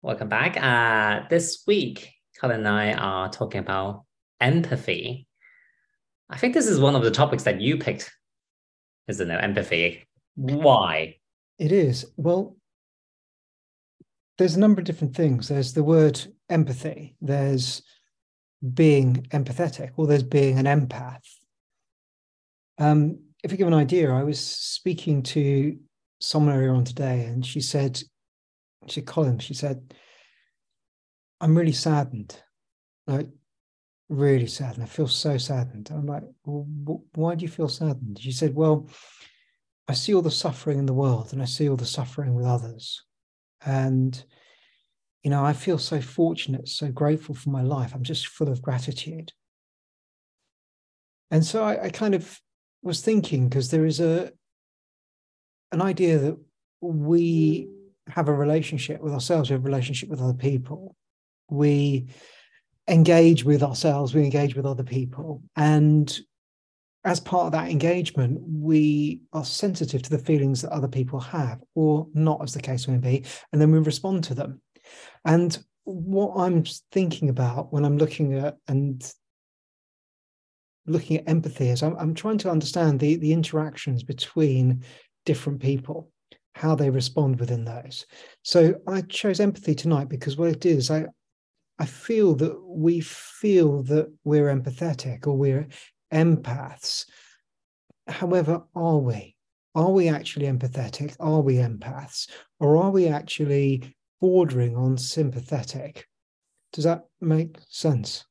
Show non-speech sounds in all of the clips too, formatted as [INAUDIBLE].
Welcome back. Uh, this week, Colin and I are talking about empathy. I think this is one of the topics that you picked, isn't it? Empathy. Why? It is. Well, there's a number of different things. There's the word empathy, there's being empathetic, or there's being an empath. Um, if you give an idea, I was speaking to someone earlier on today, and she said, she Colin, she said, I'm really saddened, like really saddened. I feel so saddened. I'm like, well, why do you feel saddened? She said, well, I see all the suffering in the world and I see all the suffering with others. And, you know, I feel so fortunate, so grateful for my life. I'm just full of gratitude. And so I, I kind of was thinking because there is a an idea that we have a relationship with ourselves, we have a relationship with other people. We engage with ourselves, we engage with other people. And as part of that engagement, we are sensitive to the feelings that other people have, or not, as the case may be, and then we respond to them. And what I'm thinking about when I'm looking at and looking at empathy is I'm, I'm trying to understand the, the interactions between different people how they respond within those. So I chose empathy tonight because what it is, I I feel that we feel that we're empathetic or we're empaths. However, are we? Are we actually empathetic? Are we empaths? Or are we actually bordering on sympathetic? Does that make sense?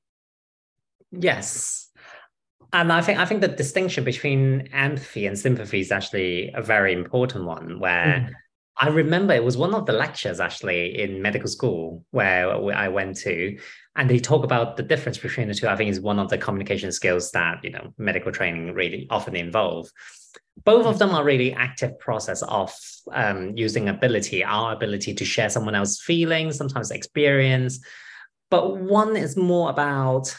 Yes. And I think I think the distinction between empathy and sympathy is actually a very important one. Where mm. I remember it was one of the lectures actually in medical school where I went to, and they talk about the difference between the two. I think is one of the communication skills that you know medical training really often involve. Both of them are really active process of um, using ability, our ability to share someone else's feelings, sometimes experience. But one is more about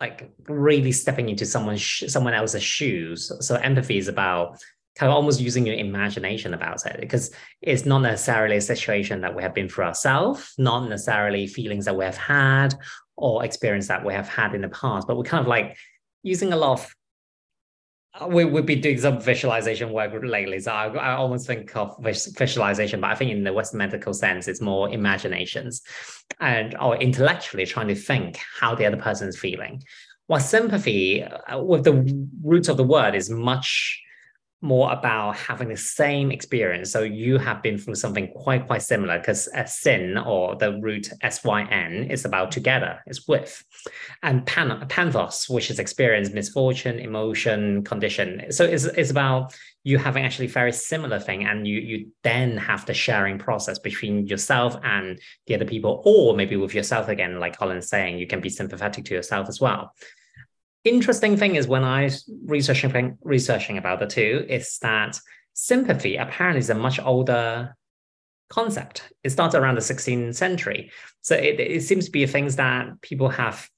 like really stepping into someone's sh- someone else's shoes. So empathy is about kind of almost using your imagination about it because it's not necessarily a situation that we have been through ourselves, not necessarily feelings that we have had or experience that we have had in the past, but we're kind of like using a lot of we would be doing some visualization work lately. So I, I almost think of visualization, but I think in the Western medical sense, it's more imaginations and or intellectually trying to think how the other person is feeling. While sympathy, uh, with the roots of the word, is much more about having the same experience. So you have been through something quite, quite similar because a sin or the root S-Y-N is about together, it's with. And pan, panthos, which is experience, misfortune, emotion, condition. So it's, it's about you having actually very similar thing and you you then have the sharing process between yourself and the other people or maybe with yourself again like colin's saying you can be sympathetic to yourself as well interesting thing is when I researching researching about the two is that sympathy apparently is a much older concept. It starts around the 16th century. So it, it seems to be things that people have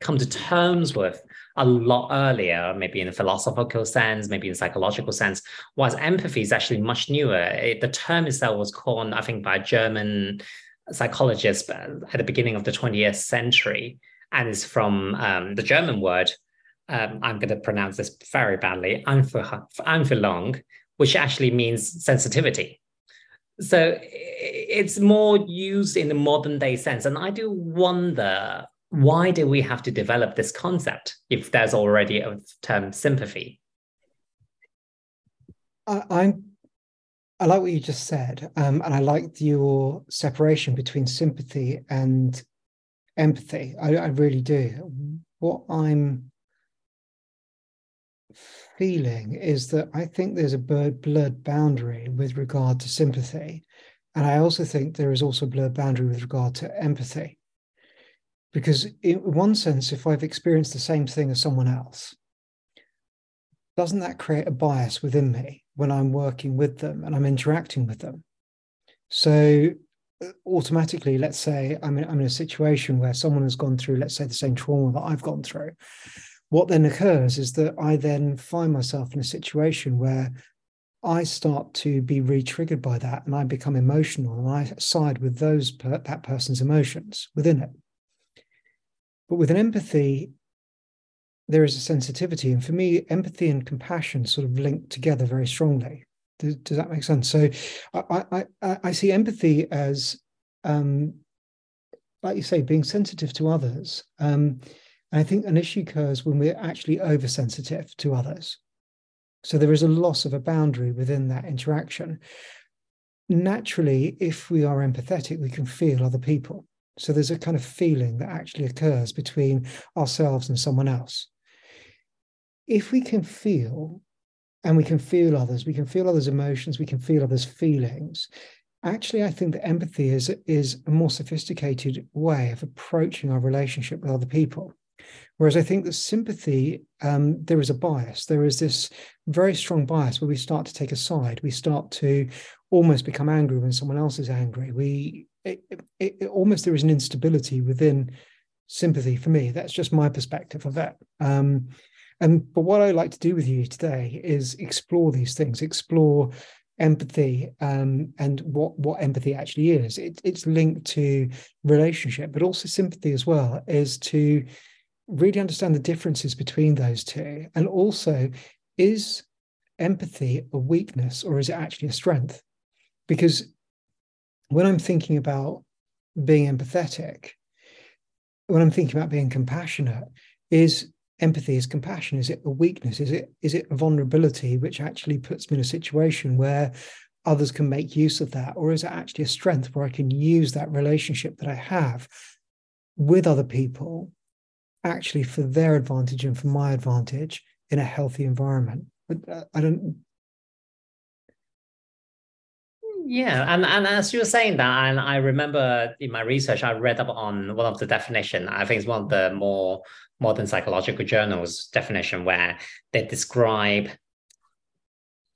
come to terms with a lot earlier, maybe in a philosophical sense, maybe in psychological sense, whereas empathy is actually much newer. It, the term itself was coined, I think, by a German psychologist uh, at the beginning of the 20th century and is from um, the German word. Um, I'm going to pronounce this very badly, Einfühlung, which actually means sensitivity. So it's more used in the modern day sense. And I do wonder why do we have to develop this concept if there's already a term sympathy? I, I'm I like what you just said, um, and I like your separation between sympathy and empathy. I, I really do. What I'm feeling is that I think there's a blurred boundary with regard to sympathy. And I also think there is also a blurred boundary with regard to empathy. Because, in one sense, if I've experienced the same thing as someone else, doesn't that create a bias within me when I'm working with them and I'm interacting with them? So, automatically, let's say I'm in, I'm in a situation where someone has gone through, let's say, the same trauma that I've gone through. What then occurs is that I then find myself in a situation where I start to be re-triggered by that, and I become emotional, and I side with those per, that person's emotions within it. But with an empathy, there is a sensitivity, and for me, empathy and compassion sort of link together very strongly. Does, does that make sense? So, I I, I see empathy as, um, like you say, being sensitive to others. Um, and I think an issue occurs when we're actually oversensitive to others. So there is a loss of a boundary within that interaction. Naturally, if we are empathetic, we can feel other people. So there's a kind of feeling that actually occurs between ourselves and someone else. If we can feel and we can feel others, we can feel others' emotions, we can feel others' feelings. Actually, I think that empathy is, is a more sophisticated way of approaching our relationship with other people. Whereas I think that sympathy, um, there is a bias. There is this very strong bias where we start to take a side. We start to almost become angry when someone else is angry. We it, it, it, almost there is an instability within sympathy for me. That's just my perspective of that Um, and but what I like to do with you today is explore these things, explore empathy um, and what what empathy actually is. It, it's linked to relationship, but also sympathy as well. Is to really understand the differences between those two. And also, is empathy a weakness or is it actually a strength? Because when I'm thinking about being empathetic, when I'm thinking about being compassionate, is empathy is compassion? Is it a weakness? Is it is it a vulnerability which actually puts me in a situation where others can make use of that? Or is it actually a strength where I can use that relationship that I have with other people actually for their advantage and for my advantage in a healthy environment. But uh, I don't. Yeah, and, and as you were saying that, and I remember in my research, I read up on one of the definition. I think it's one of the more modern psychological journals definition where they describe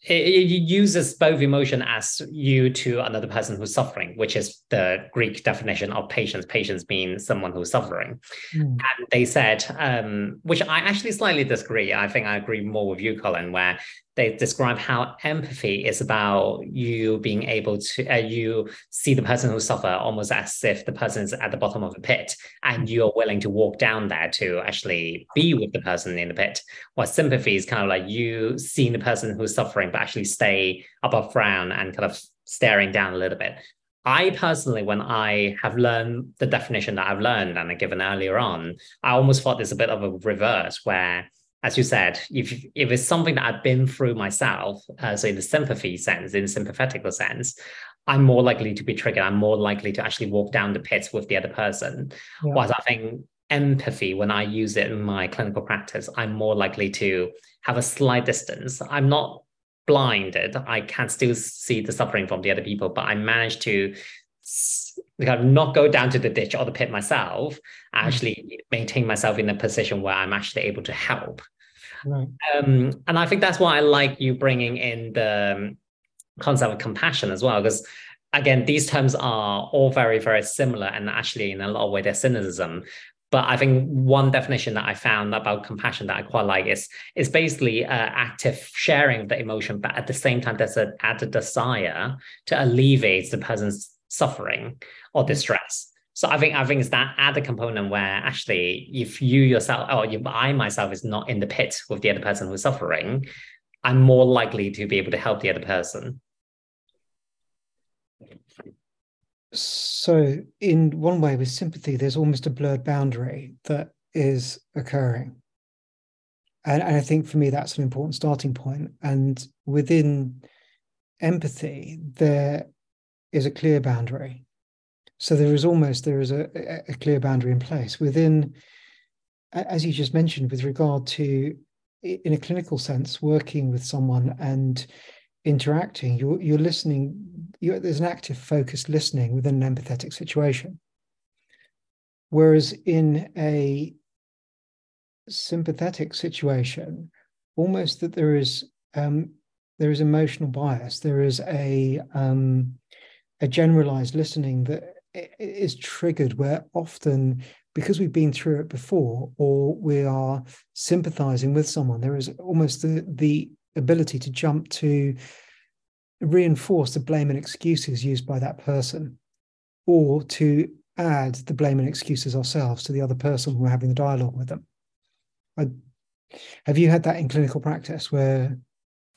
it, uses both emotion as you to another person who's suffering, which is the Greek definition of patience. Patience means someone who's suffering. Mm. And they said, um, which I actually slightly disagree. I think I agree more with you, Colin, where they describe how empathy is about you being able to uh, you see the person who suffer almost as if the person is at the bottom of a pit and you're willing to walk down there to actually be with the person in the pit. While sympathy is kind of like you seeing the person who's suffering but actually stay above ground and kind of staring down a little bit. I personally, when I have learned the definition that I've learned and given earlier on, I almost thought there's a bit of a reverse where as you said, if if it's something that I've been through myself, uh, so in the sympathy sense, in the sympathetical sense, I'm more likely to be triggered. I'm more likely to actually walk down the pits with the other person. Yeah. Whereas I think empathy, when I use it in my clinical practice, I'm more likely to have a slight distance. I'm not blinded. I can still see the suffering from the other people, but I manage to kind of not go down to the ditch or the pit myself, mm. actually maintain myself in a position where I'm actually able to help. Right. Um, and I think that's why I like you bringing in the um, concept of compassion as well, because again, these terms are all very, very similar, and actually, in a lot of ways, they're cynicism. But I think one definition that I found about compassion that I quite like is is basically uh, active sharing of the emotion, but at the same time, there's an added desire to alleviate the person's suffering or mm. distress. So I think I think it's that added component where actually, if you yourself or if I myself is not in the pit with the other person who's suffering, I'm more likely to be able to help the other person. So, in one way, with sympathy, there's almost a blurred boundary that is occurring. And, and I think for me, that's an important starting point. And within empathy, there is a clear boundary. So there is almost there is a, a clear boundary in place within, as you just mentioned, with regard to in a clinical sense, working with someone and interacting, you're you're listening. You're, there's an active, focused listening within an empathetic situation. Whereas in a sympathetic situation, almost that there is um, there is emotional bias. There is a um, a generalized listening that is triggered where often because we've been through it before or we are sympathizing with someone there is almost the, the ability to jump to reinforce the blame and excuses used by that person or to add the blame and excuses ourselves to the other person we're having the dialogue with them. I, have you had that in clinical practice where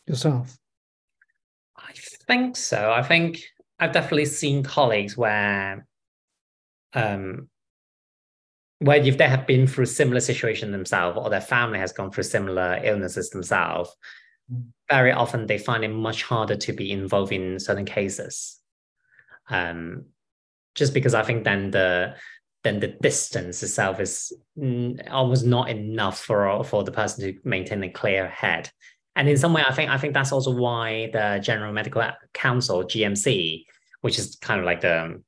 yourself? I think so. I think I've definitely seen colleagues where um where if they have been through a similar situation themselves or their family has gone through similar illnesses themselves, mm. very often they find it much harder to be involved in certain cases. Um, just because I think then the then the distance itself is almost not enough for for the person to maintain a clear head. And in some way, I think I think that's also why the General Medical Council (GMC), which is kind of like the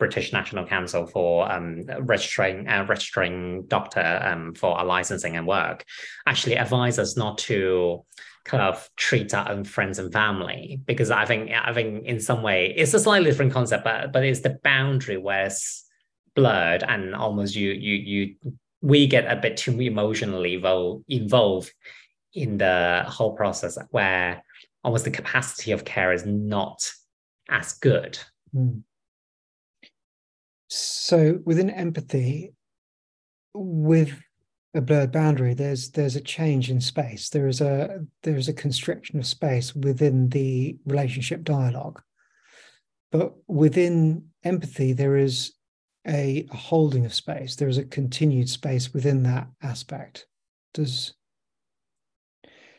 British National Council for um, registering uh, registering doctor um, for our licensing and work, actually advise us not to kind of treat our own friends and family because I think I think in some way it's a slightly different concept, but but it's the boundary where it's blurred and almost you you you we get a bit too emotionally involved in the whole process where almost the capacity of care is not as good. Mm. So within empathy, with a blurred boundary there's there's a change in space. There is a there's a constriction of space within the relationship dialogue. But within empathy there is a holding of space. There is a continued space within that aspect. Does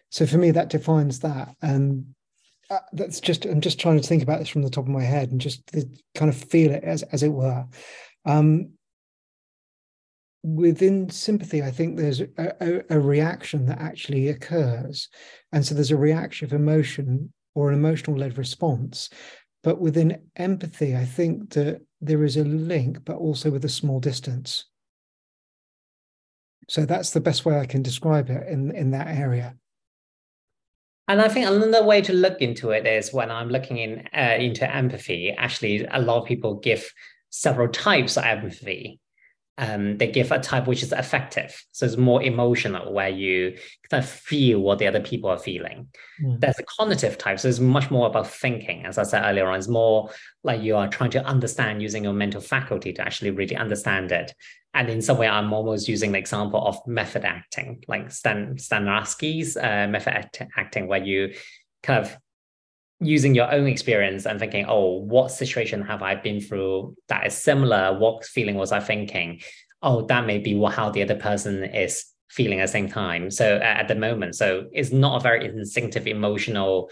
so for me that defines that. And uh, that's just i'm just trying to think about this from the top of my head and just kind of feel it as as it were um, within sympathy, I think there's a, a, a, reaction that actually occurs. And so there's a reaction of emotion or an emotional led response. But within empathy, I think that there is a link, but also with a small distance. So that's the best way I can describe it in, in that area. And I think another way to look into it is when I'm looking in uh, into empathy. Actually, a lot of people give several types of empathy um, they give a type which is affective. So it's more emotional, where you kind of feel what the other people are feeling. Mm. There's a cognitive type. So it's much more about thinking. As I said earlier on, it's more like you are trying to understand using your mental faculty to actually really understand it. And in some way, I'm almost using the example of method acting, like Stan Stanislavski's uh, method act- acting, where you kind of using your own experience and thinking, oh, what situation have I been through that is similar? What feeling was I thinking? Oh, that may be how the other person is feeling at the same time. So at the moment, so it's not a very instinctive emotional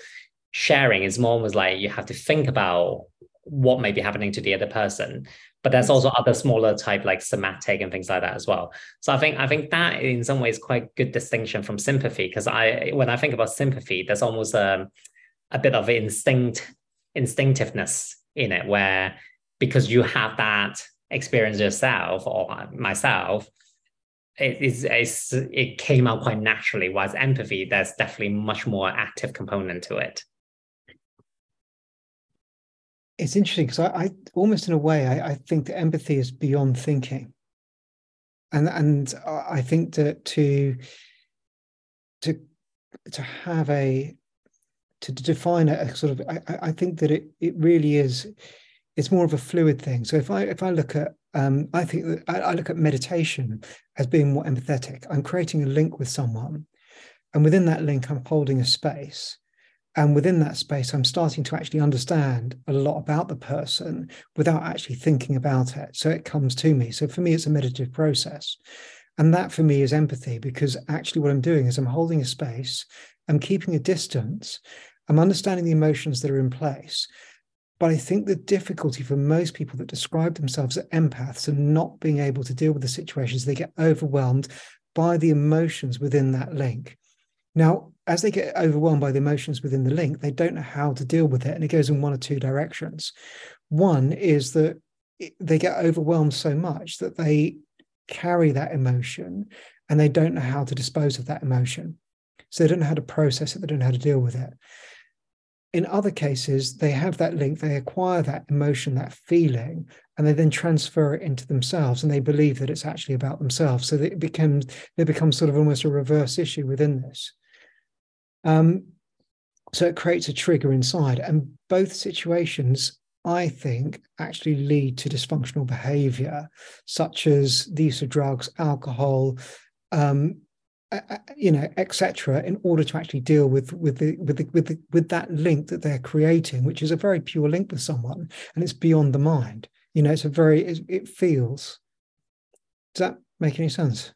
sharing. It's more almost like you have to think about what may be happening to the other person. But there's also other smaller type like somatic and things like that as well. So I think I think that in some ways quite good distinction from sympathy because I when I think about sympathy, there's almost a um, a bit of instinct instinctiveness in it where because you have that experience yourself or myself it is it came out quite naturally. Whereas empathy there's definitely much more active component to it. It's interesting because I, I, almost in a way I, I, think that empathy is beyond thinking. And and i think that to to to have a to, define a, a sort of I, I think that it it really is it's more of a fluid thing. So if I if I look at um, I think that I, I look at meditation as being more empathetic. I'm creating a link with someone, and within that link, I'm holding a space. And within that space, I'm starting to actually understand a lot about the person without actually thinking about it. So it comes to me. So for me, it's a meditative process. And that for me is empathy because actually what I'm doing is I'm holding a space, I'm keeping a distance, I'm understanding the emotions that are in place. But I think the difficulty for most people that describe themselves as empaths and not being able to deal with the situations, they get overwhelmed by the emotions within that link. Now, as they get overwhelmed by the emotions within the link, they don't know how to deal with it. And it goes in one or two directions. One is that they get overwhelmed so much that they carry that emotion and they don't know how to dispose of that emotion. So they don't know how to process it, they don't know how to deal with it in other cases, they have that link, they acquire that emotion, that feeling, and they then transfer it into themselves and they believe that it's actually about themselves. So it becomes there becomes sort of almost a reverse issue within this. Um, So it creates a trigger inside. And both situations, I think, actually lead to dysfunctional behavior, such as the use of drugs, alcohol, um, Uh, uh, you know, etc., in order to actually deal with with the with the, with the, with that link that they're creating, which is a very pure link with someone, and it's beyond the mind. You know, it's a very it, it feels. Does that make any sense?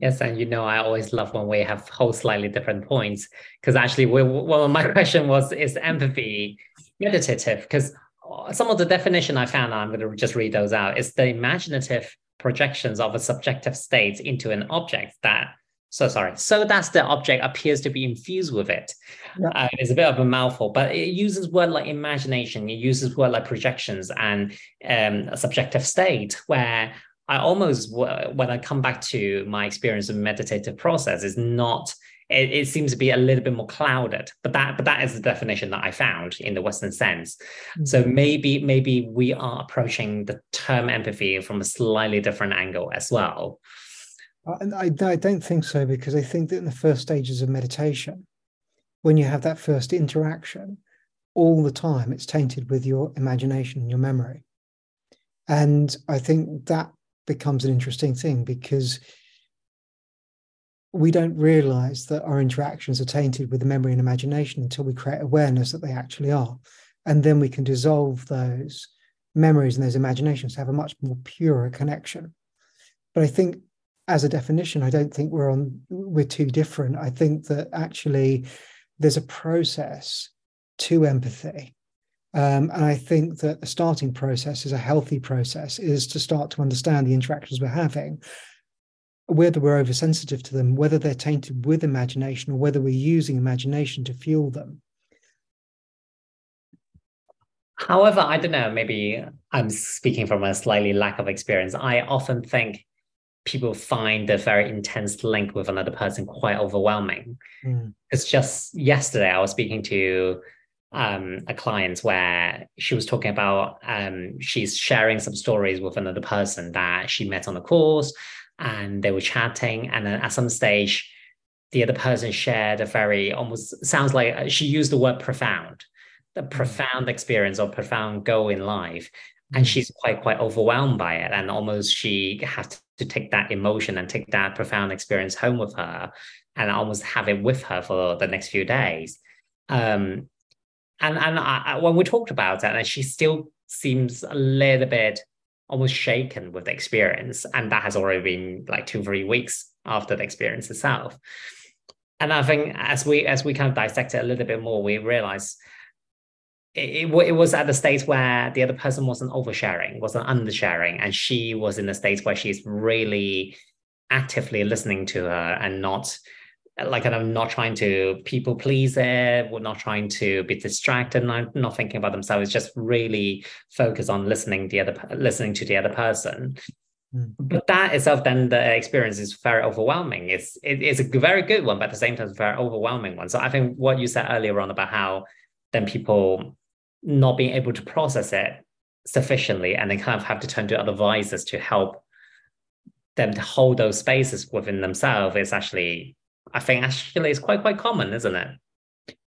Yes, and you know, I always love when we have whole slightly different points because actually, we, well, my [LAUGHS] question was: Is empathy meditative? Because uh, some of the definition I found, I'm going to just read those out. Is the imaginative projections of a subjective state into an object that so sorry so that's the object appears to be infused with it. Yeah. Uh, it's a bit of a mouthful but it uses word like imagination it uses word like projections and um, a subjective state where i almost when i come back to my experience of meditative process is not it, it, seems to be a little bit more clouded but that but that is the definition that i found in the western sense. Mm-hmm. so maybe maybe we are approaching the term empathy from a slightly different angle as well. Uh, I, I don't think so because i think that in the first stages of meditation when you have that first interaction all the time it's tainted with your imagination and your memory. And i think that becomes an interesting thing because we don't realize that our interactions are tainted with the memory and imagination until we create awareness that they actually are. And then we can dissolve those memories and those imaginations to have a much more purer connection. But I think as a definition, I don't think we're on we're too different. I think that actually there's a process to empathy. Um, and I think that the starting process is a healthy process, is to start to understand the interactions we're having whether we're oversensitive to them, whether they're tainted with imagination or whether we're using imagination to fuel them. However, I don't know, maybe I'm speaking from a slightly lack of experience. I often think people find a very intense link with another person quite overwhelming. Mm. It's just yesterday I was speaking to um, a client where she was talking about um, she's sharing some stories with another person that she met on a course and they were chatting. And then at some stage, the other person shared a very almost sounds like uh, she used the word profound, the mm. profound experience or profound goal in life. And mm. she's quite, quite overwhelmed by it. And almost she has to take that emotion and take that profound experience home with her and almost have it with her for the next few days. Um, and and I, when we talked about it, and she still seems a little bit almost shaken with the experience. And that has already been like two, three weeks after the experience itself. And I think as we as we kind of dissect it a little bit more, we realize it, it, it, was at the state where the other person wasn't oversharing, wasn't undersharing, and she was in a state where she's really actively listening to her and not like I'm not trying to people please it, we're not trying to be distracted, not, not thinking about themselves, just really focus on listening the other listening to the other person. Mm. But that itself, then the experience is very overwhelming. It's it, it's a very good one, but at the same time, it's a very overwhelming one. So I think what you said earlier on about how then people not being able to process it sufficiently and they kind of have to turn to other advisors to help them to hold those spaces within themselves is actually I think actually it's quite quite common, isn't it?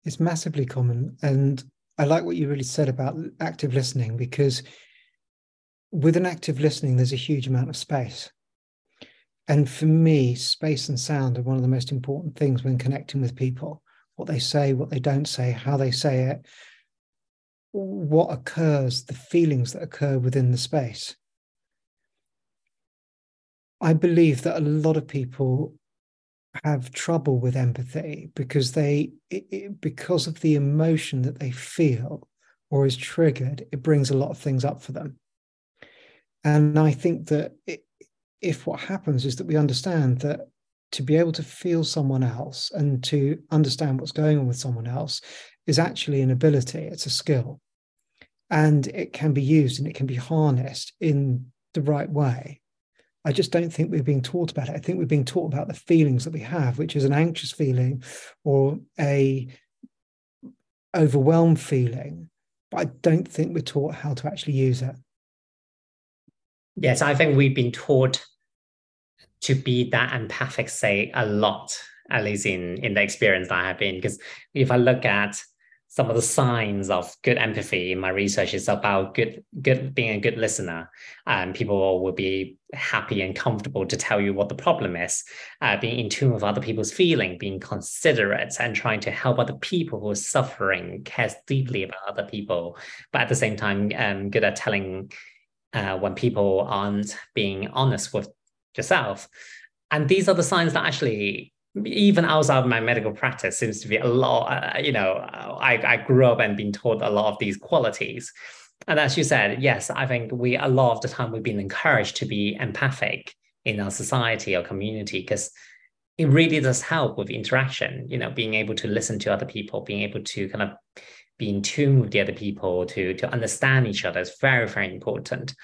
It's massively common, and I like what you really said about active listening because with an active listening, there's a huge amount of space. And for me, space and sound are one of the most important things when connecting with people. What they say, what they don't say, how they say it, what occurs, the feelings that occur within the space. I believe that a lot of people have trouble with empathy because they it, it, because of the emotion that they feel or is triggered it brings a lot of things up for them. And i think that it, if what happens is that we understand that to be able to feel someone else and to understand what's going on with someone else is actually an ability it's a skill. And it can be used and it can be harnessed in the right way I just don't think we're being taught about it. I think we're being taught about the feelings that we have, which is an anxious feeling or a overwhelmed feeling. But I don't think we're taught how to actually use it. Yes, I think we've been taught to be that empathic say a lot. at least in in the experience that I have been. Because if I look at some of the signs of good empathy in my research is about good good being a good listener. And people will be happy and comfortable to tell you what the problem is uh, being in tune with other people's feeling being considerate and trying to help other people who are suffering cares deeply about other people. But at the same time um, good at telling uh, when people aren't being honest with yourself. And these are the signs that actually even outside of my medical practice seems to be a lot uh, you know I, I grew up and been taught a lot of these qualities. And as you said yes i think we a lot of the time we've been encouraged to be empathic in our society or community because it really does help with interaction you know being able to listen to other people being able to kind of be in tune with the other people to to understand each other is very very important.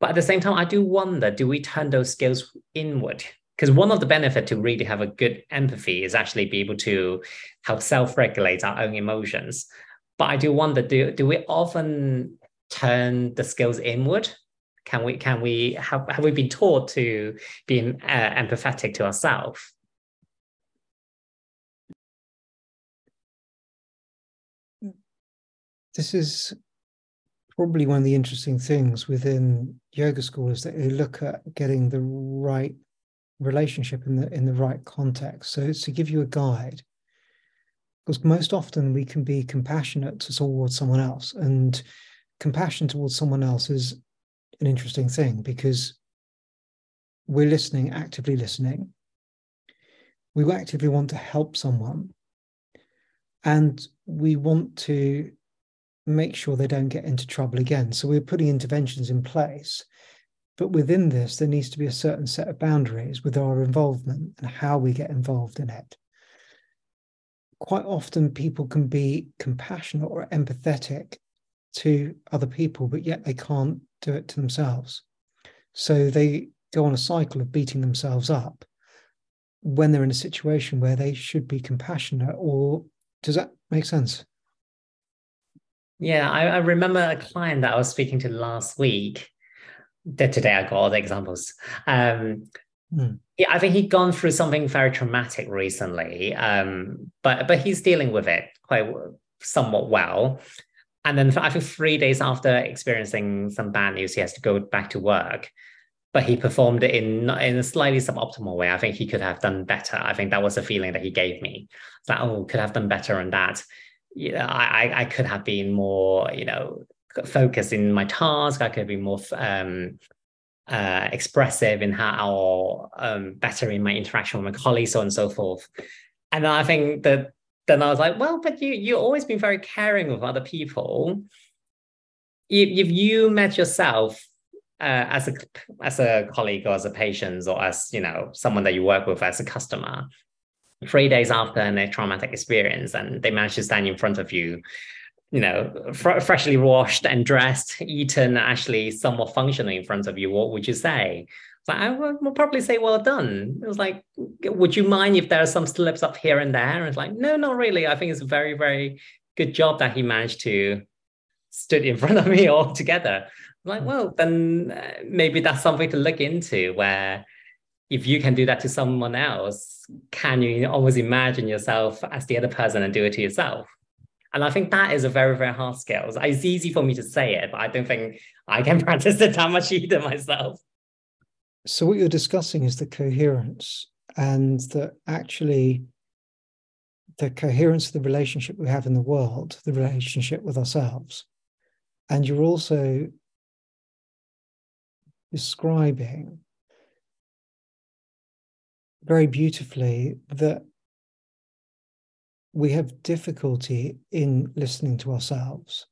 But at the same time i do wonder do we turn those skills inward because one of the benefit to really have a good empathy is actually be able to help self-regulate our own emotions. But i do wonder do, do we often turn the skills inward? Can we can we have, have we been taught to be uh, empathetic to ourselves this is probably one of the interesting things within yoga school is that you look at getting the right relationship in the in the right context. So to give you a guide. Because most often we can be compassionate towards someone else. And compassion towards someone else is an interesting thing because we're listening, actively listening. We actively want to help someone. And we want to make sure they don't get into trouble again. So we're putting interventions in place but within this, there needs to be a certain set of boundaries with our involvement and how we get involved in it. Quite often, people can be compassionate or empathetic to other people, but yet they can't do it to themselves. So they go on a cycle of beating themselves up when they're in a situation where they should be compassionate. Or does that make sense? Yeah, I, I remember a client that I was speaking to last week that today I got all the examples. Um, mm. Yeah, I think he'd gone through something very traumatic recently, um, but but he's dealing with it quite somewhat well. And then I think three days after experiencing some bad news, he has to go back to work. But he performed it in in a slightly suboptimal way. I think he could have done better. I think that was the feeling that he gave me. It's like, oh, could have done better on that. You know, I I could have been more, you know, focus in my task. I could be more um, uh, expressive in how um, better in my interaction with my colleagues, so on and so forth. And I think that then I was like, well, but you you always been very caring with other people. If, if you met yourself uh, as a as a colleague or as a patient or as you know someone that you work with as a customer, three days after a traumatic experience, and they manage to stand in front of you you know, fr- freshly washed and dressed, eaten, actually somewhat functioning in front of you, what would you say? So I would probably say, well done. It was like, would you mind if there are some slips up here and there? And it's like, no, not really. I think it's a very, very good job that he managed to stood in [LAUGHS] front of me altogether. I'm like, well, then uh, maybe that's something to look into where if you can do that to someone else, can you always imagine yourself as the other person and do it to yourself? And I think that is a very, very hard skill. It's easy for me to say it, but I don't think I can [LAUGHS] practice it that much either myself. So, what you're discussing is the coherence, and that actually the coherence of the relationship we have in the world, the relationship with ourselves. And you're also describing very beautifully that we have difficulty in listening to ourselves.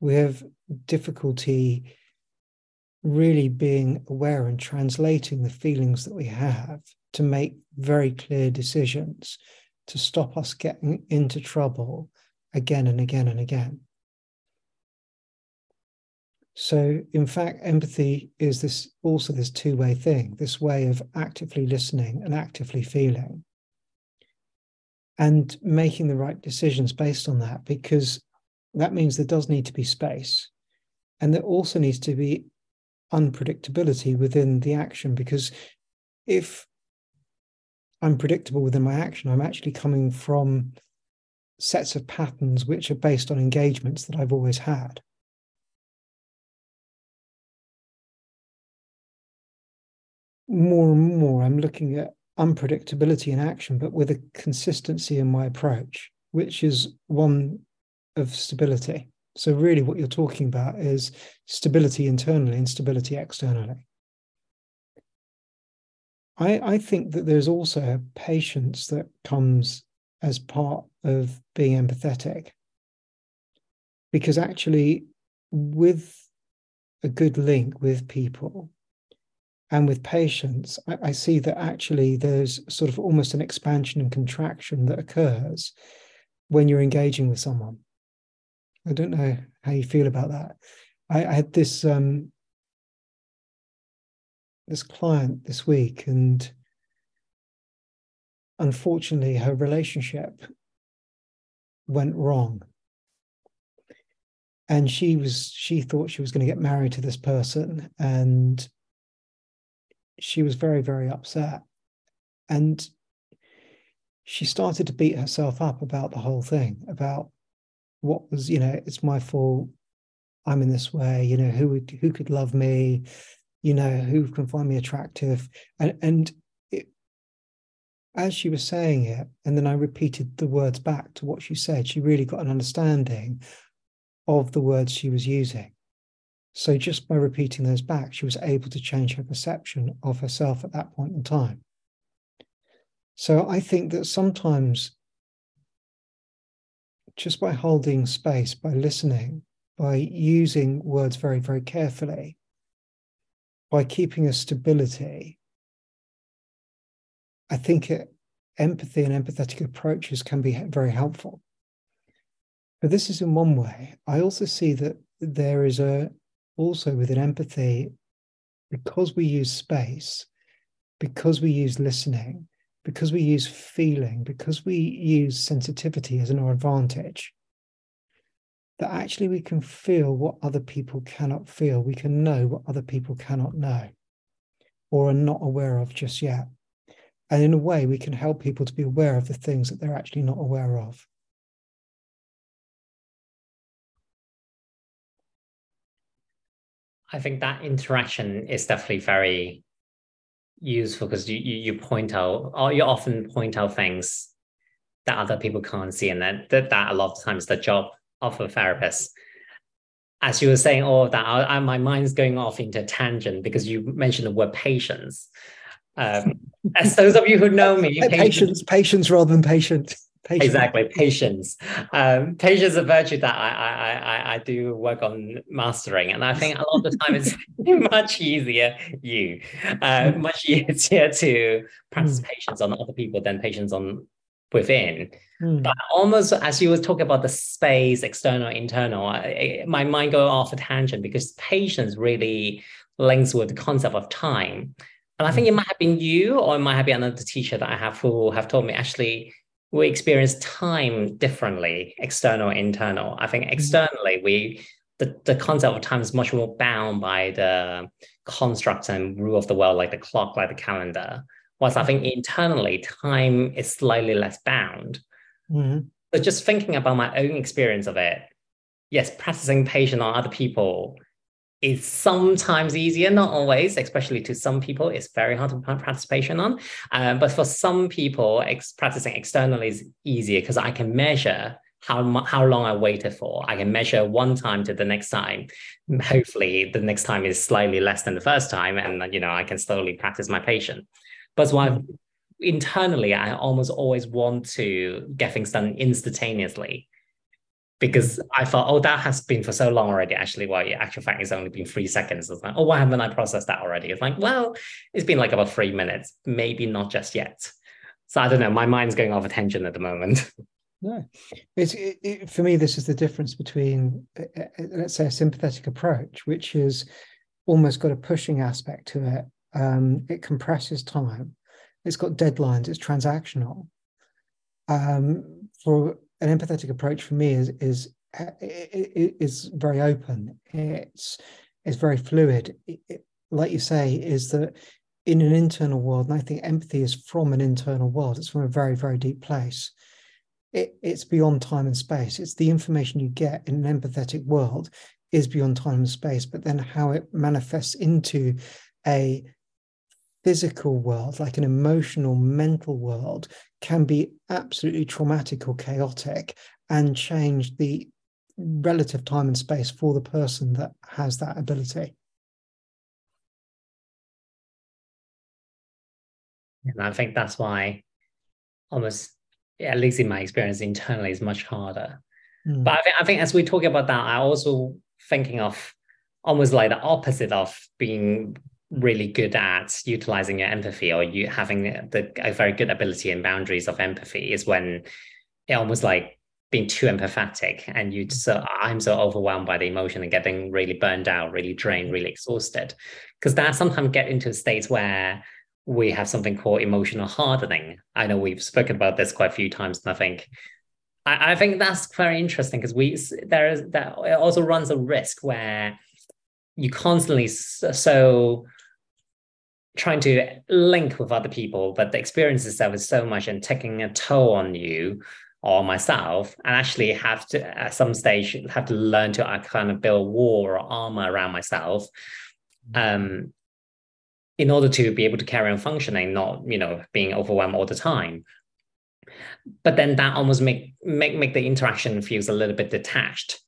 We have difficulty really being aware and translating the feelings that we have to make very clear decisions to stop us getting into trouble again and again and again. So, in fact, empathy is this also this two way thing, this way of actively listening and actively feeling and making the right decisions based on that because that means there does need to be space and there also needs to be unpredictability within the action because if unpredictable within my action. I'm actually coming from sets of patterns which are based on engagements that I've always had. More and more, I'm looking at unpredictability in action, but with a consistency in my approach, which is one of stability. So, really, what you're talking about is stability internally and stability externally. I, I think that there's also a patience that comes as part of being empathetic. Because actually, with a good link with people and with patience, I, I, see that actually there's sort of almost an expansion and contraction that occurs when you're engaging with someone. I don't know how you feel about that. I, I had this um, this client this week, and unfortunately, her relationship went wrong. And she was she thought she was going to get married to this person, and she was very very upset. And she started to beat herself up about the whole thing, about what was, you know, it's my fault. I'm in this way, you know, who would who could love me, you know, who can find me attractive. And and it, as she was saying it, and then I repeated the words back to what she said, she really got an understanding of the words she was using. So just by repeating those back, she was able to change her perception of herself at that point in time. So I think that sometimes just by holding space, by listening, by using words very, very carefully, by keeping a stability, I think it, empathy and empathetic approaches can be very helpful. But this is in one way. I also see that there is a also within empathy, because we use space, because we use listening, because we use feeling, because we use sensitivity as an advantage, that actually we can feel what other people cannot feel. We can know what other people cannot know or are not aware of just yet. And in a way, we can help people to be aware of the things that they're actually not aware of. I think that interaction is definitely very useful because you, you, you point out or you often point out things that other people can't see and that that, that a lot of times the job of a therapist. As you were saying all of that I, I, my mind's going off into tangent because you mentioned the word patience. Um, as those of you who know me patience [LAUGHS] patience, patience rather than patient Patience. Exactly, patience. Um, patience is a virtue that I, I, I, I do work on mastering, and I think a lot of the [LAUGHS] time it's [LAUGHS] much easier you, uh, much easier to practice mm. patience on other people than patience on within. Mm. But almost as you were talking about the space, external, internal, I, my mind go off a tangent because patience really links with the concept of time. And I think hmm. it might have been you, or it might have been another teacher that I have who have told me actually we experience time differently, external, internal. I think mm-hmm. externally, we the, the concept of time is much more bound by the constructs and rule of the world, like the clock, like the calendar. Whilst I think mm-hmm. internally, time is slightly less bound. Mm-hmm. But just thinking about my own experience of it, yes, practicing patience on other people is sometimes easier, not always, especially to some people, it's very hard to practice patient on. Um, but for some people, ex- practicing externally is easier because I can measure how, how long I waited for. I can measure one time to the next time. Hopefully, the next time is slightly less than the first time, and you know I can slowly practice my patient. But why internally, I almost always want to get things done instantaneously because I thought, oh, that has been for so long already. Actually, well, yeah, actual fact, it's only been three seconds. It's like, oh, why haven't I processed that already? It's like, well, it's been like about three minutes, maybe not just yet. So I don't know. My mind's going off attention at the moment. [LAUGHS] No, it's it, it, for me. This is the difference between, uh, uh, let's say, a sympathetic approach, which is almost got a pushing aspect to it. Um, it compresses time. It's got deadlines. It's transactional. Um, for an empathetic approach for me is is is very open. It's it's very fluid. It, like you say, is that in an internal world, and I think empathy is from an internal world. It's from a very, very deep place. It, it's beyond time and space. It's the information you get in an empathetic world is beyond time and space, but then how it manifests into a physical world, like an emotional, mental world, can be absolutely traumatic or chaotic and change the relative time and space for the person that has that ability. And I think that's why almost, at least in my experience internally, is much harder. Mm. But I think, I think as we talk about that, I also thinking of almost like the opposite of being really good at utilizing your empathy or you having the a very good ability and boundaries of empathy is when it almost like being too empathetic and you mm. so i'm so overwhelmed by the emotion and getting really burned out really drained really exhausted because that sometimes get into states where we have something called emotional hardening. I know we've spoken about this quite a few times, and I think I, I think that's very interesting because we there is that it also runs a risk where you constantly so trying to link with other people, but the experience itself is so much and taking a toll on you or myself, and actually have to at some stage have to learn to uh, kind of build wall or armor around myself. Um, in order to be able to carry on functioning, not you know being overwhelmed all the time. But then that almost make make make the interaction feels a little bit detached.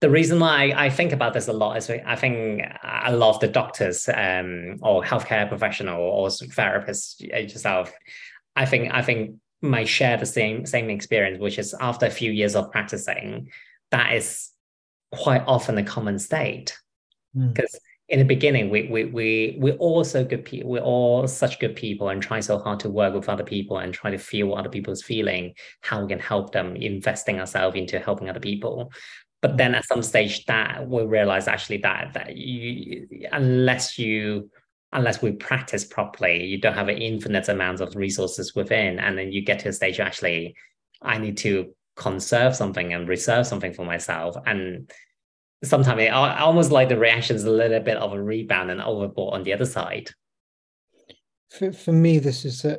The reason why I think about this a lot is I think a lot of the doctors um, or healthcare professional or therapists yourself, I think I think might share the same same experience, which is after a few years of practicing, that is quite often a common state because mm in the beginning, we we we we're all so good people. We're all such good people and trying so hard to work with other people and try to feel what other people's feeling, how we can help them, investing ourselves into helping other people. But then mm-hmm. at some stage, that we realize actually that that you unless you unless we practice properly, you don't have an infinite amount of resources within, and then you get to a stage where actually, I need to conserve something and reserve something for myself. And sometimes it almost like the reaction is a little bit of a rebound and overboard on the other side. For, for me, this is a,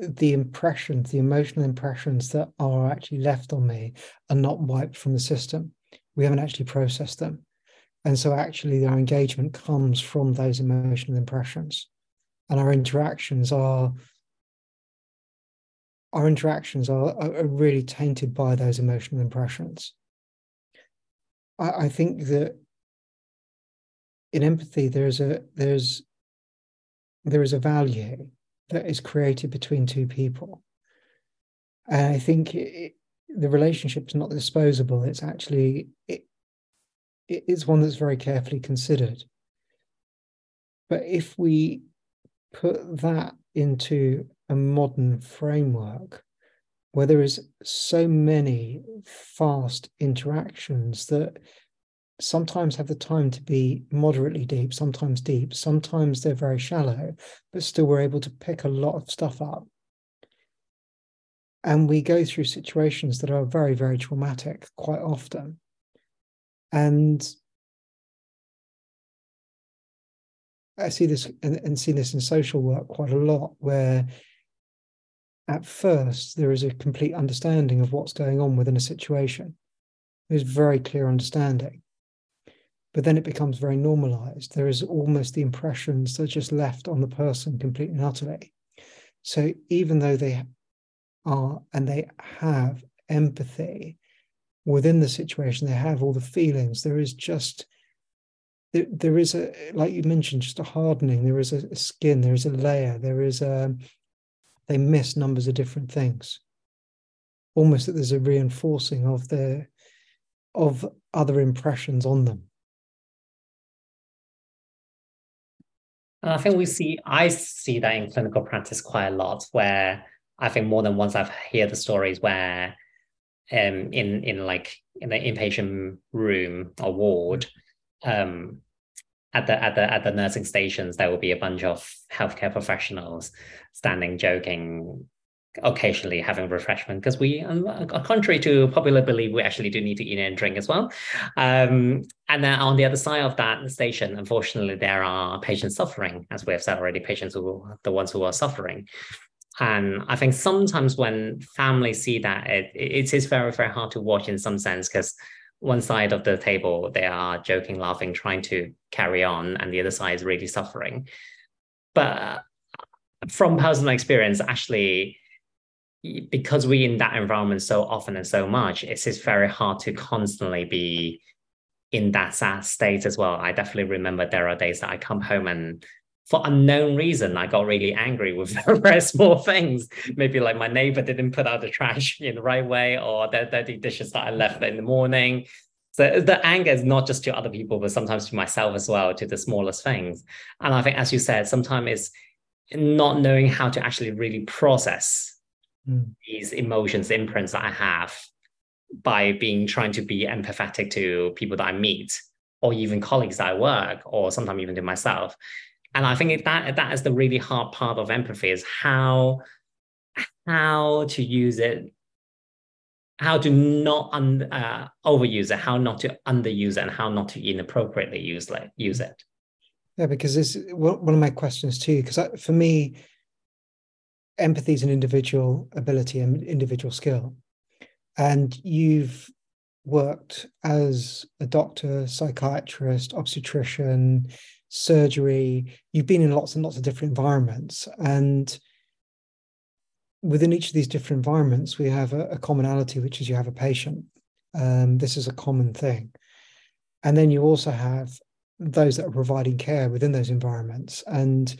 the impressions, the emotional impressions that are actually left on me are not wiped from the system. We haven't actually processed them. And so, actually, our engagement comes from those emotional impressions. And our interactions are our interactions are, are really tainted by those emotional impressions. I, I think that in empathy there's a there's there is a value that is created between two people. And i think it, the relationship is not disposable. It's actually it, it is one that's very carefully considered. But if we put that into a modern framework where there is so many fast interactions that sometimes have the time to be moderately deep, sometimes deep, sometimes they're very shallow, but still we're able to pick a lot of stuff up. And we go through situations that are very, very traumatic quite often. And I see this and, and see this in social work quite a lot, where at first there is a complete understanding of what's going on within a situation. There's very clear understanding. But then it becomes very normalized. There is almost the impressions that are just left on the person completely and utterly. So even though they are and they have empathy within the situation, they have all the feelings, there is just there, there is a like you mentioned just a hardening there is a skin there is a layer there is a they miss numbers of different things. Almost that there's a reinforcing of their of other impressions on them. And I think we see, I see that in clinical practice quite a lot, where I think more than once I've heard the stories where um, in in like in the inpatient room or ward, um, at the at the at the nursing stations there will be a bunch of healthcare professionals standing joking occasionally having refreshment because we, um, contrary to popular belief, we actually do need to eat and drink as well. Um, and then on the other side of that station, unfortunately, there are patients suffering, as we have said already, patients who the ones who are suffering. And I think sometimes when families see that, it, it is very, very hard to watch in some sense because one side of the table, they are joking, laughing, trying to carry on, and the other side is really suffering. But from personal experience, actually, because we in that environment so often and so much, it's just very hard to constantly be in that sad state as well. I definitely remember there are days that I come home and for unknown reason, I got really angry with [LAUGHS] very small things. Maybe like my neighbor didn't put out the trash in the right way, or the dirty dishes that I left in the morning. So the anger is not just to other people, but sometimes to myself as well, to the smallest things. And I think, as you said, sometimes it's not knowing how to actually really process mm. these emotions, imprints that I have by being trying to be empathetic to people that I meet, or even colleagues that I work, or sometimes even to myself and I think that that is the really hard part of empathy is how how to use it, how to not un, uh, overuse it, how not to underuse it, and how not to inappropriately use it. Use it. Yeah, because it's one of my questions too. Because for me, empathy is an individual ability and individual skill, and you've worked as a doctor, psychiatrist, obstetrician, surgery. You've been in lots and lots of different environments. And within each of these different environments, we have a, a commonality, which is you have a patient. Um, this is a common thing. And then you also have those that are providing care within those environments. And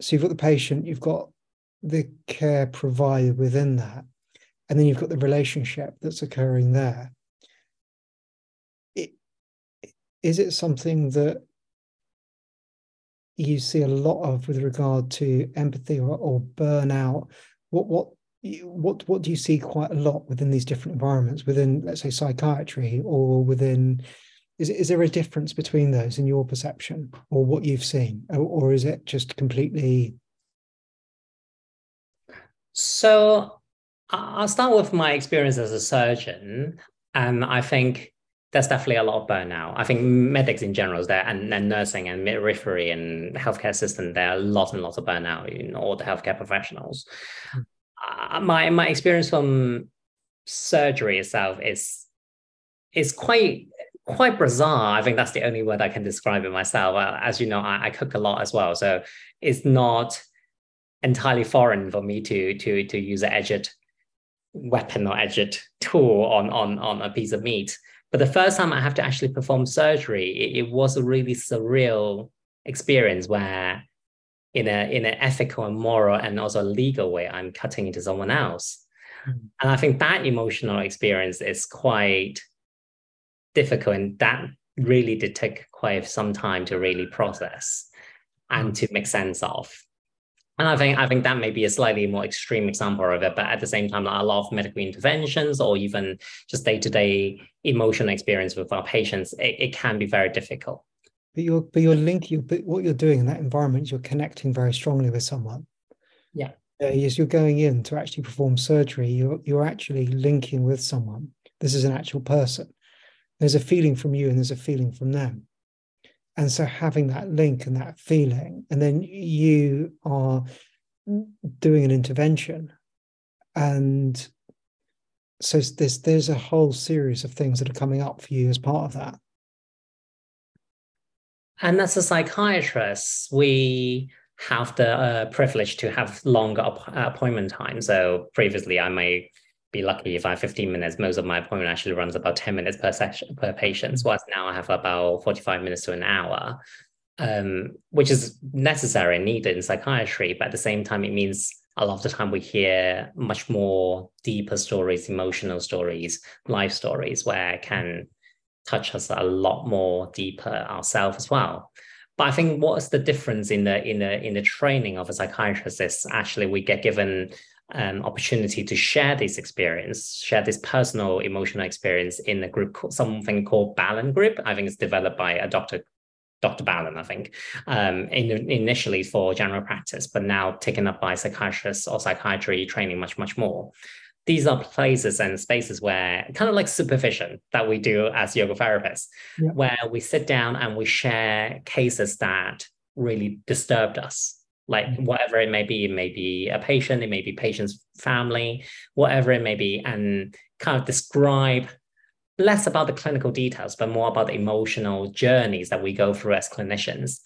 so you've got the patient, you've got the care provided within that, and then you've got the relationship that's occurring there. It, is it something that you see a lot of with regard to empathy or, or burnout? What what what what do you see quite a lot within these different environments within let's say psychiatry or within is is there a difference between those in your perception or what you've seen or, or is it just completely so i'll start with my experience as a surgeon and i think there's definitely a lot of burnout. I think medics in general there and, and nursing and midwifery and healthcare system, there are lots and lots of burnout in all the healthcare professionals. Mm. Uh, my my experience from surgery itself is is quite quite bizarre. I think that's the only word I can describe it myself. Uh, as you know, I, I cook a lot as well, so it's not entirely foreign for me to to to use an edged weapon or edged tool on on on a piece of meat. But the first time I have to actually perform surgery, it, it was a really surreal experience where in a in an ethical and moral and also legal way, I'm cutting into someone else. Mm-hmm. And I think that emotional experience is quite difficult and that really did take quite some time to really process and hmm. to make sense of. And I think I think that may be a slightly more extreme example of it, but at the same time, a lot of medical interventions or even just day to day emotional experience with our patients, it, it, can be very difficult. But you're but you're linking, but what you're doing in that environment, you're connecting very strongly with someone. Yeah. Yes, you're going in to actually perform surgery. You're you're actually linking with someone. This is an actual person. There's a feeling from you, and there's a feeling from them and so having that link and that feeling and then you are doing an intervention. And so there's there's a whole series of things that are coming up for you as part of that. And as a psychiatrist we have the uh, privilege to have longer appointment time so previously i may be lucky if I have 15 minutes. Most of my appointment actually runs about 10 minutes per session per patient. So mm-hmm. now I have about 45 minutes to an hour, um, which is necessary and needed in psychiatry. But at the same time, it means a lot of the time we hear much more deeper stories, emotional stories, life stories, where can touch us a lot more deeper ourselves as well. But I think what is the difference in the in the in the training of a psychiatrist is actually we get given um, opportunity to share this experience, share this personal emotional experience in a group, called, something called Balint Group. I think it's developed by a doctor Dr. Balint, I think, um, in, initially for general practice, but now taken up by psychiatrists or psychiatry training much, much more. These are places and spaces where kind of like supervision that we do as yoga therapists, yeah. where we sit down and we share cases that really disturbed us like mm-hmm. whatever it may be it may be a patient it may be patient's family whatever it may be and kind of describe less about the clinical details, but more about the emotional journeys that we go through as clinicians.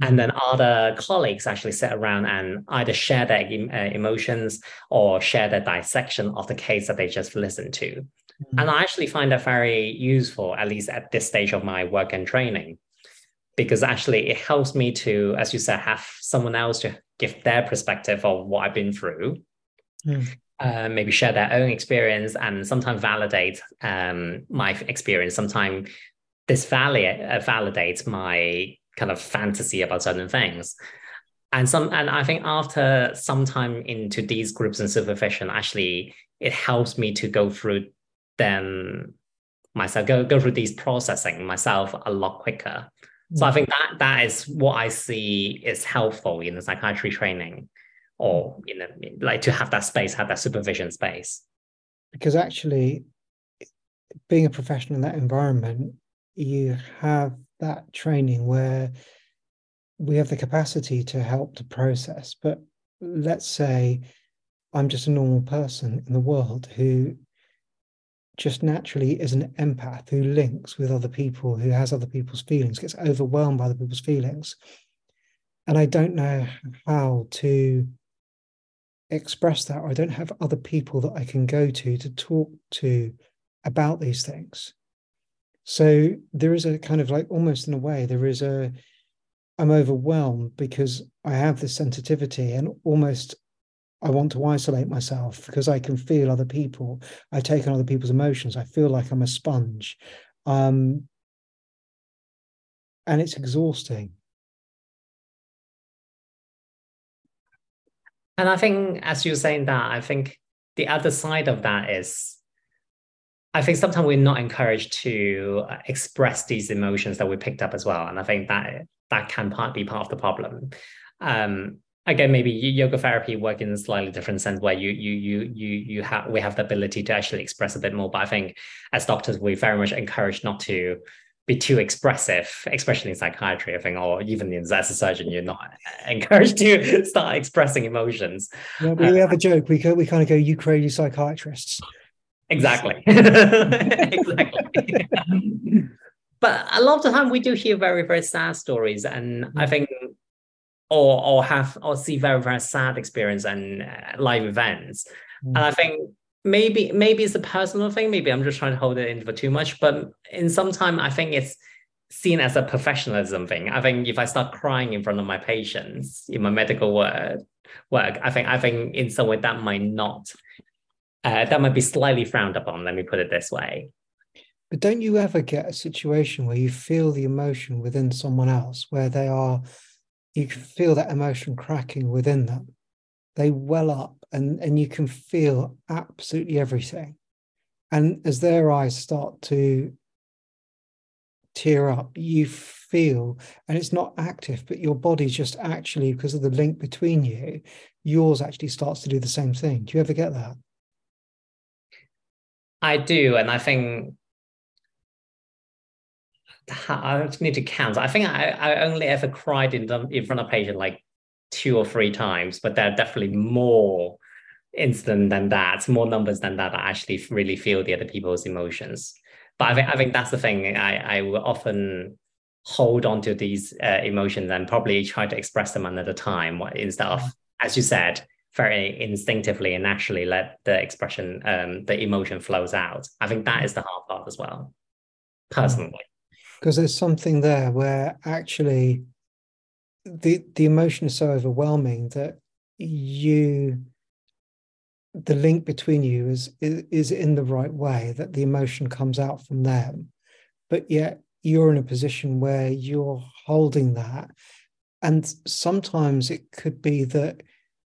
And then other colleagues actually sit around and either share their uh, emotions or share their dissection of the case that they just listened to. Mm-hmm. And I actually find that very useful, at least at this stage of my work and training, because actually it helps me to, as you said, have someone else to give their perspective of what I've been through. Mm. Uh, maybe share their own experience and sometimes validate um, my experience. Sometimes this uh, validates my kind of fantasy about certain things. And some, and I think after some time into these groups and supervision, actually, it helps me to go through them myself, go go through these processing myself a lot quicker. So I mm. think that that is what I see is helpful in the psychiatry training or you know like to have that space have that supervision space. Because actually being a professional in that environment you have that training where we have the capacity to help to process. But let's say i'm just a normal person in the world who just naturally is an empath who links with other people who has other people's feelings gets overwhelmed by other people's feelings and i don't know how to express that, or I don't have other people that I can go to to talk to about these things. So there is a kind of like almost in a way, there is a, I'm overwhelmed because I have this sensitivity and almost I want to isolate myself because I can feel other people. I take on other people's emotions. I feel like I'm a sponge. Um, and it's exhausting. And I think, as you're saying that, I think the other side of that is, I think sometimes we're not encouraged to uh, express these emotions that we picked up as well. And I think that that can part be part of the problem. Um, again, maybe yoga therapy work in a slightly different sense where you you you you you have we have the ability to actually express a bit more. But I think as doctors, we very much encourage not to be too expressive, especially in psychiatry, I think, or even in, as a surgeon, you're not [LAUGHS] encouraged to start expressing emotions. Yeah, we uh, have a joke. We go, we kind of go, "You crazy psychiatrists." Exactly. [LAUGHS] exactly. [LAUGHS] but a lot of the time, we do hear very very sad stories, and I mm. think, or or have or see very very sad experience and uh, live events, mm. and I think maybe maybe it's a personal thing. Maybe i'm just trying to hold it in for too much. But in some time i think it's seen as a professionalism thing. I think if i start crying in front of my patients in my medical work work i think i think in some way that might not uh, that might be slightly frowned upon let me put it this way. But don't you ever get a situation where you feel the emotion within someone else where they are you can feel that emotion cracking within them. They well up and and you can feel absolutely everything. And as their eyes start to tear up you feel and it's not active but your body just actually because of the link between you yours actually starts to do the same thing. Do you ever get that? I do and i think I need to count. I think I, I only ever cried in the, in front of a patient like two or three times, but there are definitely more incident than that, more numbers than that, I actually really feel the other people's emotions. But I think I think that's the thing. I I will often hold on to these uh, emotions and probably try to express them another time instead of, as you said, very instinctively and naturally let the expression, um, the emotion flows out. I think that is the hard part as well, personally. Because there's something there where actually the the emotion is so overwhelming that you the link between you is, is is in the right way that the emotion comes out from them. But yet you're in a position where you're holding that. And sometimes it could be that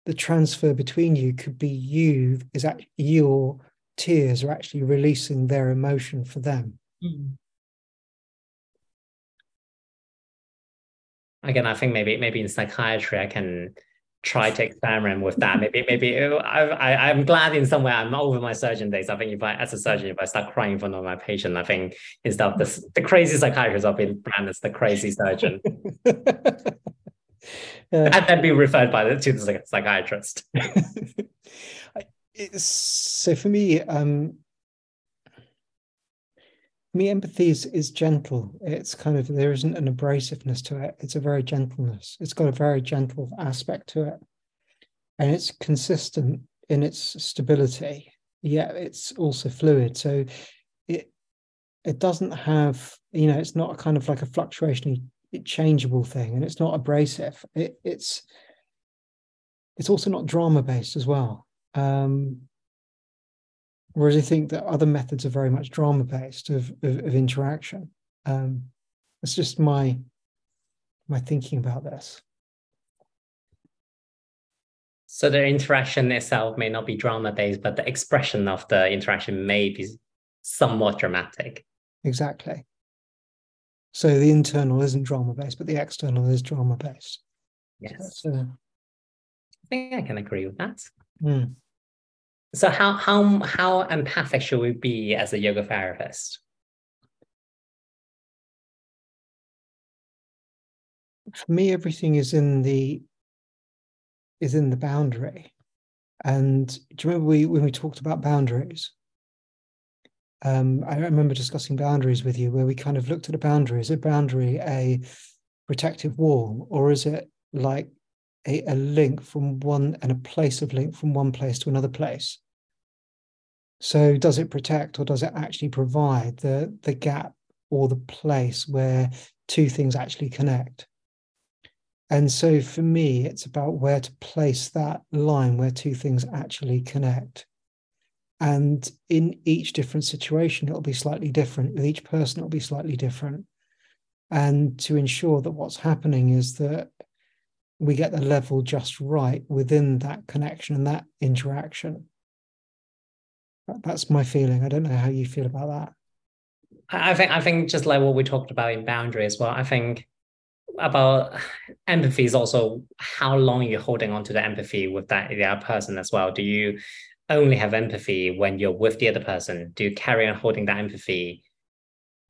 the transfer between you could be you is that your tears are actually releasing their emotion for them. Mm. Again, I think maybe maybe in psychiatry I can try to [LAUGHS] experiment with that. Maybe, maybe I, I, I'm glad in some way I'm over my surgeon days. I think if I, as a surgeon, if I start crying in front of my patient, I think instead of the, the crazy psychiatrist, I'll be branded as the crazy surgeon. yeah. [LAUGHS] And then be referred by the, to the psychiatrist. [LAUGHS] so for me, um, me empathy is, is gentle. It's kind of there isn't an abrasiveness to it. It's a very gentleness. It's got a very gentle aspect to it. And it's consistent in its stability yet it's also fluid. So it it doesn't have you know it's not a kind of like a fluctuation changeable thing and it's not abrasive. It, it's it's also not drama based as well. Um Whereas I think that other methods are very much drama based of, of, of interaction. Um, it's just my my thinking about this. So the interaction itself may not be drama based, but the expression of the interaction may be somewhat dramatic. Exactly. So the internal isn't drama based, but the external is drama based. Yes. So uh, I think I can agree with that. Mm. So how how how empathic should we be as a yoga therapist? For me, everything is in the is in the boundary. And do you remember we when we talked about boundaries? Um, I remember discussing boundaries with you where we kind of looked at a boundary. Is a boundary a protective wall, or is it like a, a link from one and a place of link from one place to another place? So does it protect or does it actually provide the, the gap or the place where two things actually connect? And so for me, it's about where to place that line where two things actually connect. And in each different situation, it'll be slightly different. With each person, it'll be slightly different. And to ensure that what's happening is that we get the level just right within that connection and that interaction. That's my feeling. I don't know how you feel about that. I think I think just like what we talked about in boundary as well. I think about empathy is also how long you're holding on to the empathy with that the other person as well. Do you only have empathy when you're with the other person? Do you carry on holding that empathy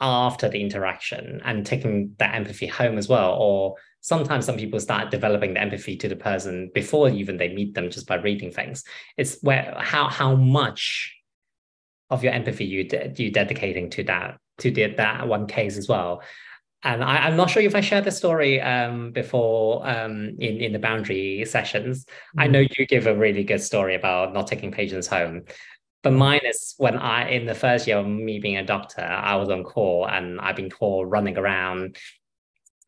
after the interaction and taking that empathy home as well? Or sometimes some people start developing the empathy to the person before even they meet them just by reading things. It's where how how much of your empathy you de- you dedicating to that to the, that one case as well. And I, am not sure if I shared the story um, before um, in in the boundary sessions. Mm-hmm. I know you give a really good story about not taking patients home, but mine is when I in the first year of me being a doctor, I was on call and I've been called running around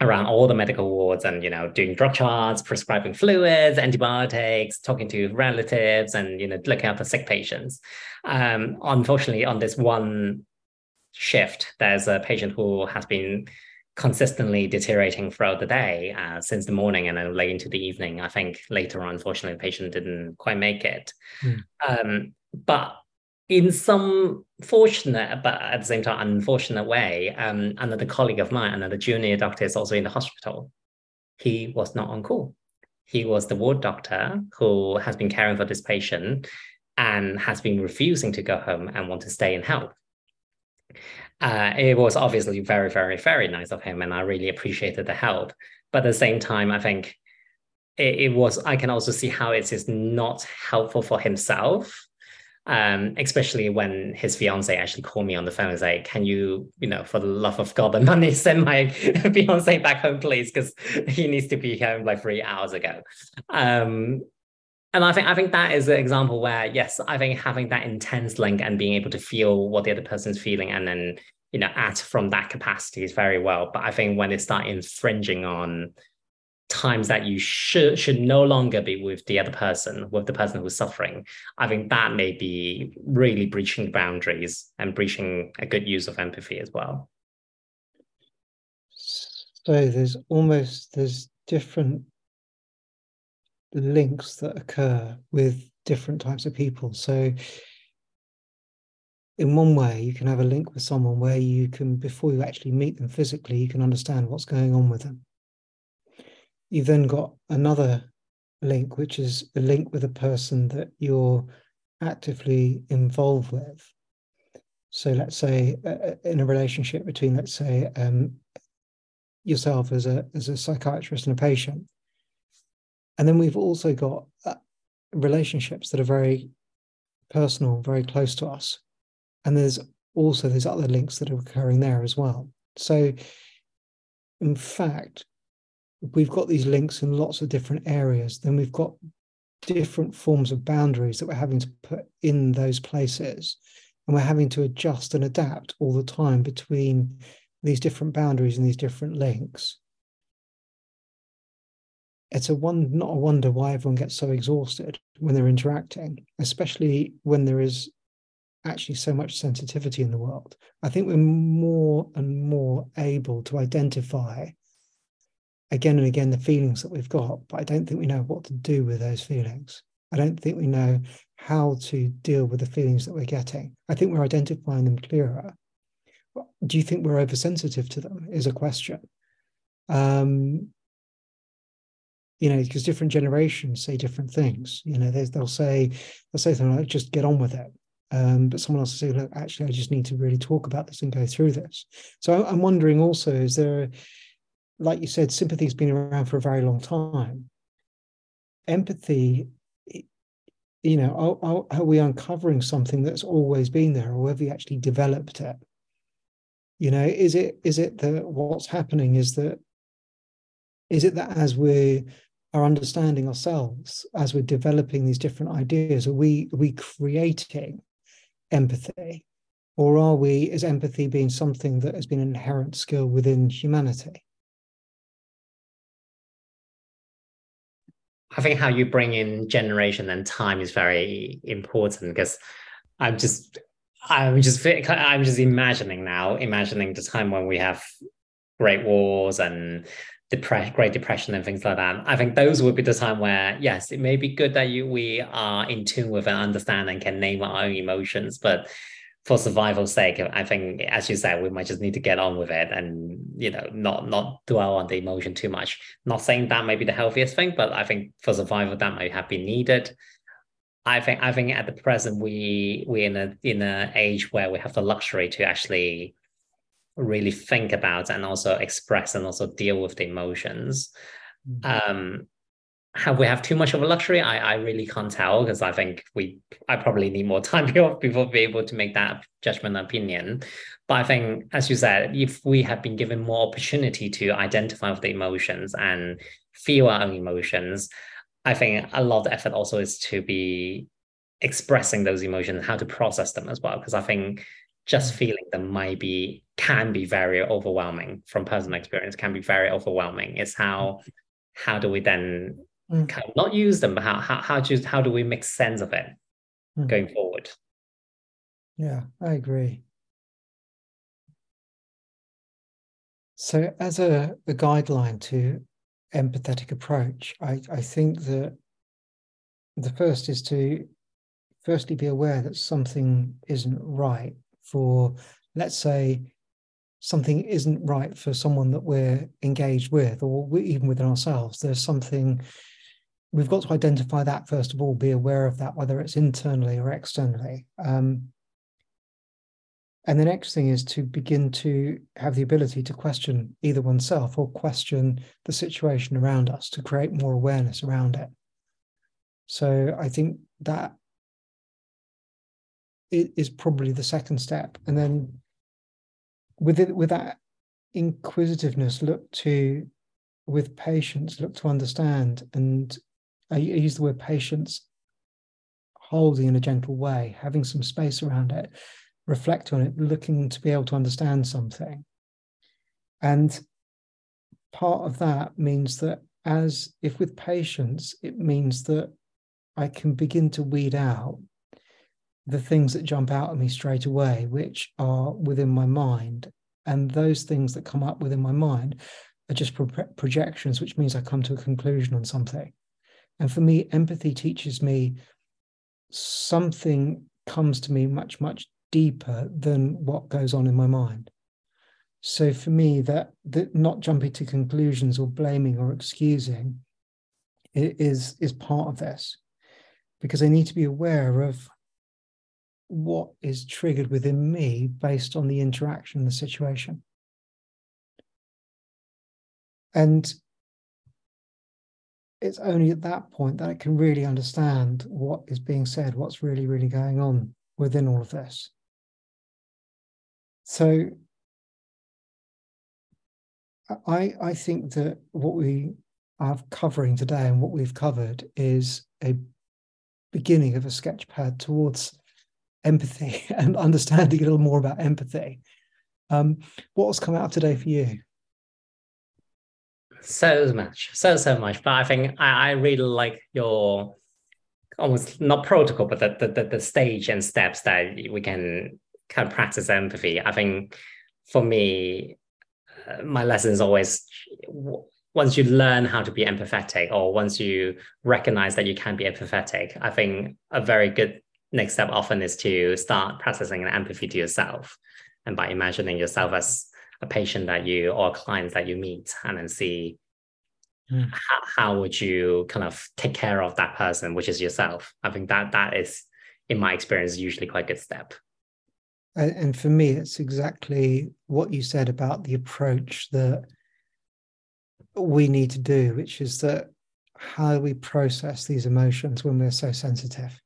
around all the medical wards and you know doing drug charts prescribing fluids antibiotics talking to relatives and you know looking after sick patients. Um, unfortunately on this one shift there's a patient who has been consistently deteriorating throughout the day uh, since the morning and then late into the evening. I think later on unfortunately the patient didn't quite make it. Mm. um, but in some fortunate but at the same time unfortunate way, um, another colleague of mine, another junior doctor, is also in the hospital. He was not on call. He was the ward doctor who has been caring for this patient and has been refusing to go home and want to stay and help. Uh, it was obviously very, very, very nice of him, and I really appreciated the help. But at the same time, I think it, it was. I can also see how it is not helpful for himself um, especially when his fiance actually called me on the phone and say, "Can you, you know, for the love of God and [LAUGHS] money, send my [LAUGHS] fiance back home, please, because he needs to be home like three hours ago." Um, and I think I think that is an example where, yes, I think having that intense link and being able to feel what the other person's feeling and then you know act from that capacity is very well. But I think when it start infringing on times that you should should no longer be with the other person, with the person who's suffering, I think that may be really breaching boundaries and breaching a good use of empathy as well. So there's almost there's different links that occur with different types of people. So in one way, you can have a link with someone where you can, before you actually meet them physically, you can understand what's going on with them you've then got another link, which is a link with a person that you're actively involved with. So let's say uh, uh, in a relationship between, let's say, um, yourself as a as a psychiatrist and a patient, and then we've also got uh, relationships that are very personal, very close to us, and there's also there's other links that are occurring there as well. So, in fact, we've got these links in lots of different areas. Then we've got different forms of boundaries that we're having to put in those places and we're having to adjust and adapt all the time between these different boundaries and these different links it's a one not a wonder why everyone gets so exhausted when they're interacting especially when there is actually so much sensitivity in the world i think we're more and more able to identify again and again the feelings that we've got but i don't think we know what to do with those feelings i don't think we know how to deal with the feelings that we're getting. I think we're identifying them clearer. Do you think we're oversensitive to them? Is a question. Um, you know, because different generations say different things. You know, they'll say they'll say something like, "Just get on with it," um, but someone else will say, "Look, actually, I just need to really talk about this and go through this." So I'm wondering also, is there, like you said, sympathy's been around for a very long time. Empathy you know, are, are, we uncovering something that's always been there, or have we actually developed it? You know, is it is it that what's happening is that is it that as we are understanding ourselves, as we're developing these different ideas, are we are we creating empathy, or are we is empathy being something that has been an inherent skill within humanity? I think how you bring in generation and time is very important because I'm just I'm just I'm just imagining now, imagining the time when we have great wars and depress, Great Depression and things like that. I think those would be the time where yes, it may be good that you we are in tune with and understand and can name our own emotions, but for survival's sake, I think, as you said, we might just need to get on with it and you know not not dwell on the emotion too much. Not saying that might be the healthiest thing, but I think for survival that might have been needed. I think I think at the present we we're in a in an age where we have the luxury to actually really think about and also express and also deal with the emotions. Mm-hmm. Um, have we have too much of a luxury? I, I really can't tell because I think we I probably need more [LAUGHS] time before be able to make that judgment opinion. But I think, as you said, if we have been given more opportunity to identify with the emotions and feel our own emotions, I think a lot of effort also is to be expressing those emotions, how to process them as well. Because I think just mm. feeling them might be can be very overwhelming from personal experience, can be very overwhelming. It's how how do we then mm. kind of not use them, but how how how do how do we make sense of it mm. going forward? Yeah, I agree. So, as a, a guideline to empathetic approach, I, I think that the first is to firstly be aware that something isn't right for, let's say, something isn't right for someone that we're engaged with, or we, even within ourselves. There's something we've got to identify that first of all, be aware of that, whether it's internally or externally. Um, and the next thing is to begin to have the ability to question either oneself or question the situation around us to create more awareness around it. So I think that is probably the second step. And then with it, with that inquisitiveness, look to with patience, look to understand and I, use the word patience, holding in a gentle way, having some space around it, reflect on it, looking to be able to understand something. And part of that means that as if with patience, it means that I can begin to weed out the things that jump out at me straight away, which are within my mind. And those things that come up within my mind are just pro- projections, which means I come to a conclusion on something. And for me, empathy teaches me something comes to me much, much deeper than what goes on in my mind. So for me, that that not jumping to conclusions or blaming or excusing is is part of this, because I need to be aware of what is triggered within me based on the interaction, the situation. And it's only at that point that I can really understand what is being said, what's really, really going on within all of this. So I I think that what we are covering today and what we've covered is a beginning of a sketch pad towards empathy [LAUGHS] and understanding a little more about empathy. Um, what's come out today for you? So much, so so much. But I think I, I really like your almost not protocol, but the, the the stage and steps that we can kind of practice empathy. I think for me, uh, my lesson is always once you learn how to be empathetic, or once you recognize that you can be empathetic. I think a very good next step often is to start practicing an empathy to yourself, and by imagining yourself as a patient that you or clients that you meet and then see mm. how, how would you kind of take care of that person which is yourself? I think that that is in my experience usually quite a good step. And for me it's exactly what you said about the approach that we need to do which is that how we process these emotions when we're so sensitive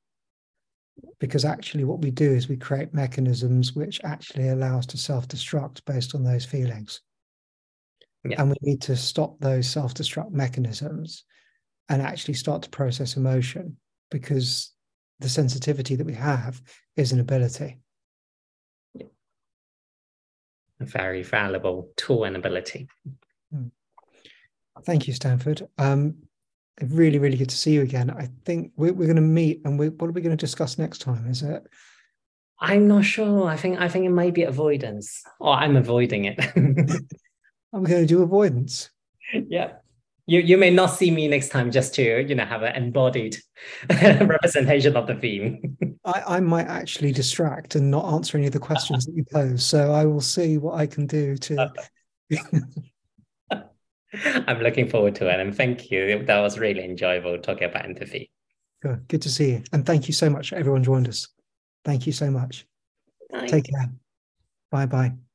because actually what we do is we create mechanisms which actually allow us to self-destruct based on those feelings yeah. and we need to stop those self-destruct mechanisms and actually start to process emotion because the sensitivity that we have is an ability a very valuable tool and ability hmm. thank you stanford um, really, really good to see you again. I think we're, we're going to meet, and we, what are we going to discuss next time? Is it? I'm not sure. I think I think it might be avoidance, or I'm avoiding it. I'm going to do avoidance. Yeah. You, you may not see me next time just to you know have an embodied [LAUGHS] representation of the theme. [LAUGHS] I, I might actually distract and not answer any of the questions that you pose. So I will see what I can do to [LAUGHS] [LAUGHS] I'm looking forward to it. And thank you. That was really enjoyable talking about empathy. Good. Good to see you. And thank you so much. Everyone joined us. Thank you so much. Bye. Take care. Bye bye.